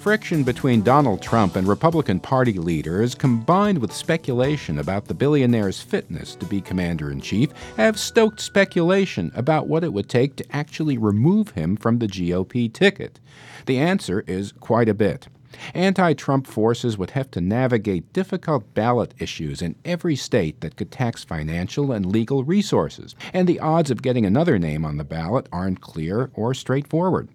Friction between Donald Trump and Republican Party leaders, combined with speculation about the billionaire's fitness to be commander in chief, have stoked speculation about what it would take to actually remove him from the GOP ticket. The answer is quite a bit. Anti Trump forces would have to navigate difficult ballot issues in every state that could tax financial and legal resources, and the odds of getting another name on the ballot aren't clear or straightforward.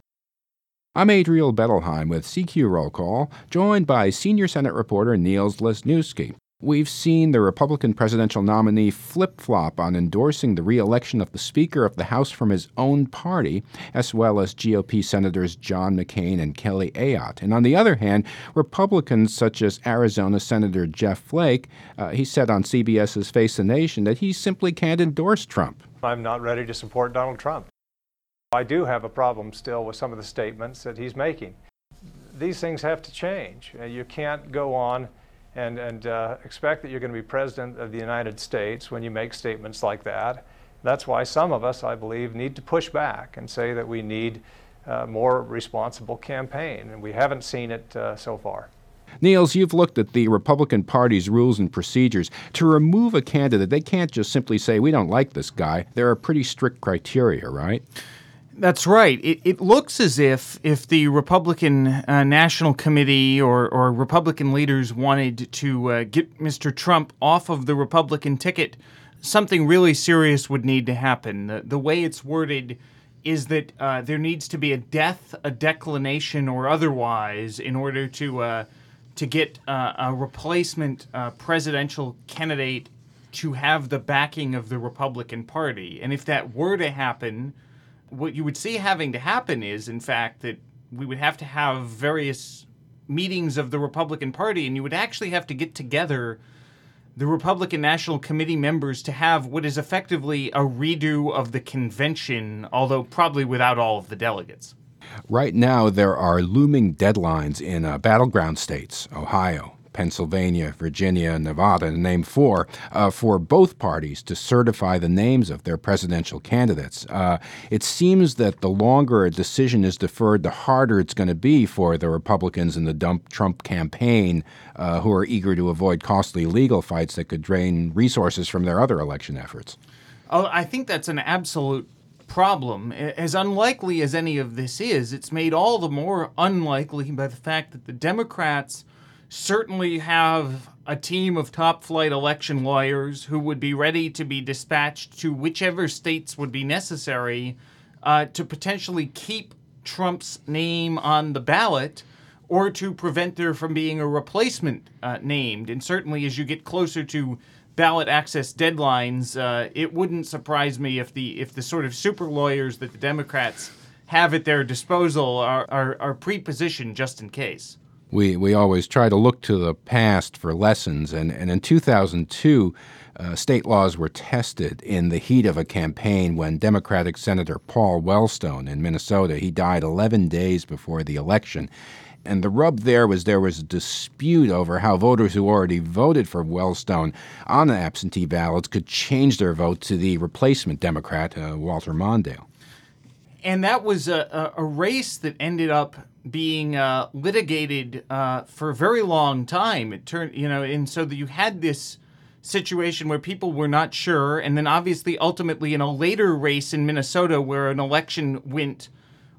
I'm Adriel Bettelheim with CQ Roll Call, joined by senior Senate reporter Niels Lesniewski. We've seen the Republican presidential nominee flip flop on endorsing the reelection of the Speaker of the House from his own party, as well as GOP Senators John McCain and Kelly Ayotte. And on the other hand, Republicans such as Arizona Senator Jeff Flake, uh, he said on CBS's Face the Nation that he simply can't endorse Trump. I'm not ready to support Donald Trump. I do have a problem still with some of the statements that he's making. These things have to change. You can't go on and, and uh, expect that you're going to be president of the United States when you make statements like that. That's why some of us, I believe, need to push back and say that we need uh, more responsible campaign, and we haven't seen it uh, so far. Niels, you've looked at the Republican Party's rules and procedures. To remove a candidate, they can't just simply say, we don't like this guy. There are pretty strict criteria, right? That's right. It, it looks as if if the Republican uh, National Committee or, or Republican leaders wanted to uh, get Mr. Trump off of the Republican ticket, something really serious would need to happen. The, the way it's worded is that uh, there needs to be a death, a declination, or otherwise in order to uh, to get uh, a replacement uh, presidential candidate to have the backing of the Republican Party. And if that were to happen, what you would see having to happen is, in fact, that we would have to have various meetings of the Republican Party, and you would actually have to get together the Republican National Committee members to have what is effectively a redo of the convention, although probably without all of the delegates. Right now, there are looming deadlines in uh, battleground states Ohio, Pennsylvania, Virginia, Nevada, to name four, uh, for both parties to certify the names of their presidential candidates. Uh, it seems that the longer a decision is deferred, the harder it's going to be for the Republicans in the Trump campaign uh, who are eager to avoid costly legal fights that could drain resources from their other election efforts. Oh, I think that's an absolute problem. As unlikely as any of this is, it's made all the more unlikely by the fact that the Democrats certainly have a team of top flight election lawyers who would be ready to be dispatched to whichever states would be necessary uh, to potentially keep Trump's name on the ballot or to prevent there from being a replacement uh, named. And certainly, as you get closer to ballot access deadlines, uh, it wouldn't surprise me if the if the sort of super lawyers that the Democrats have at their disposal are, are, are pre-positioned just in case we, we always try to look to the past for lessons. And, and in 2002, uh, state laws were tested in the heat of a campaign when Democratic Senator Paul Wellstone in Minnesota, he died 11 days before the election. And the rub there was there was a dispute over how voters who already voted for Wellstone on the absentee ballots could change their vote to the replacement Democrat, uh, Walter Mondale. And that was a, a, race that ended up being uh, litigated uh, for a very long time. It turned, you know, and so that you had this situation where people were not sure, and then obviously, ultimately, in a later race in Minnesota, where an election went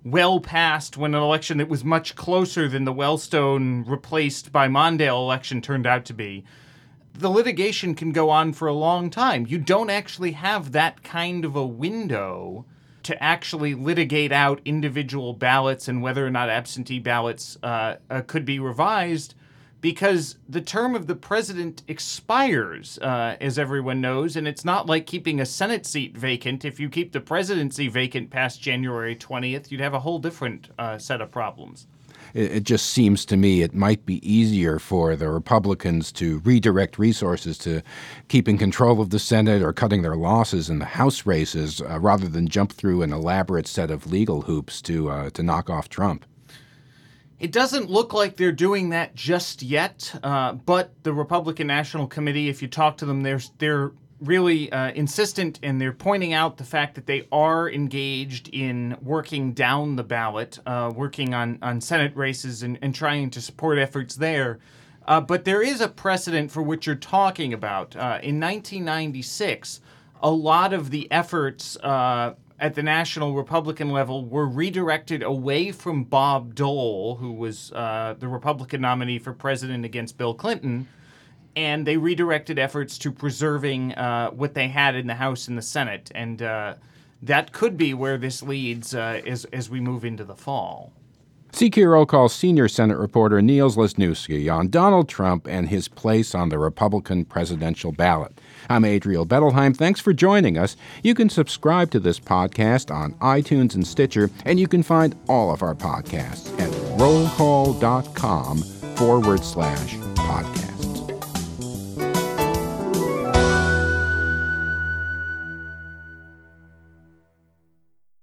well past when an election that was much closer than the Wellstone replaced by Mondale election turned out to be. The litigation can go on for a long time. You don't actually have that kind of a window to actually litigate out individual ballots and whether or not absentee ballots uh, uh, could be revised because the term of the president expires, uh, as everyone knows, and it's not like keeping a Senate seat vacant. If you keep the presidency vacant past January 20th, you'd have a whole different uh, set of problems it, it just seems to me it might be easier for the Republicans to redirect resources to keeping control of the Senate or cutting their losses in the House races uh, rather than jump through an elaborate set of legal hoops to uh, to knock off Trump. It doesn't look like they're doing that just yet, uh, but the Republican National Committee, if you talk to them, they're they're really uh, insistent and they're pointing out the fact that they are engaged in working down the ballot, uh, working on, on Senate races and, and trying to support efforts there. Uh, but there is a precedent for what you're talking about. Uh, in 1996, a lot of the efforts uh, at the national Republican level were redirected away from Bob Dole, who was uh, the Republican nominee for president against Bill Clinton, and they redirected efforts to preserving uh, what they had in the House and the Senate. And uh, that could be where this leads uh, as, as we move into the fall. CQ Roll Call senior Senate reporter Niels Lesniewski on Donald Trump and his place on the Republican presidential ballot. I'm Adriel Bettelheim. Thanks for joining us. You can subscribe to this podcast on iTunes and Stitcher, and you can find all of our podcasts at rollcall.com forward slash podcast.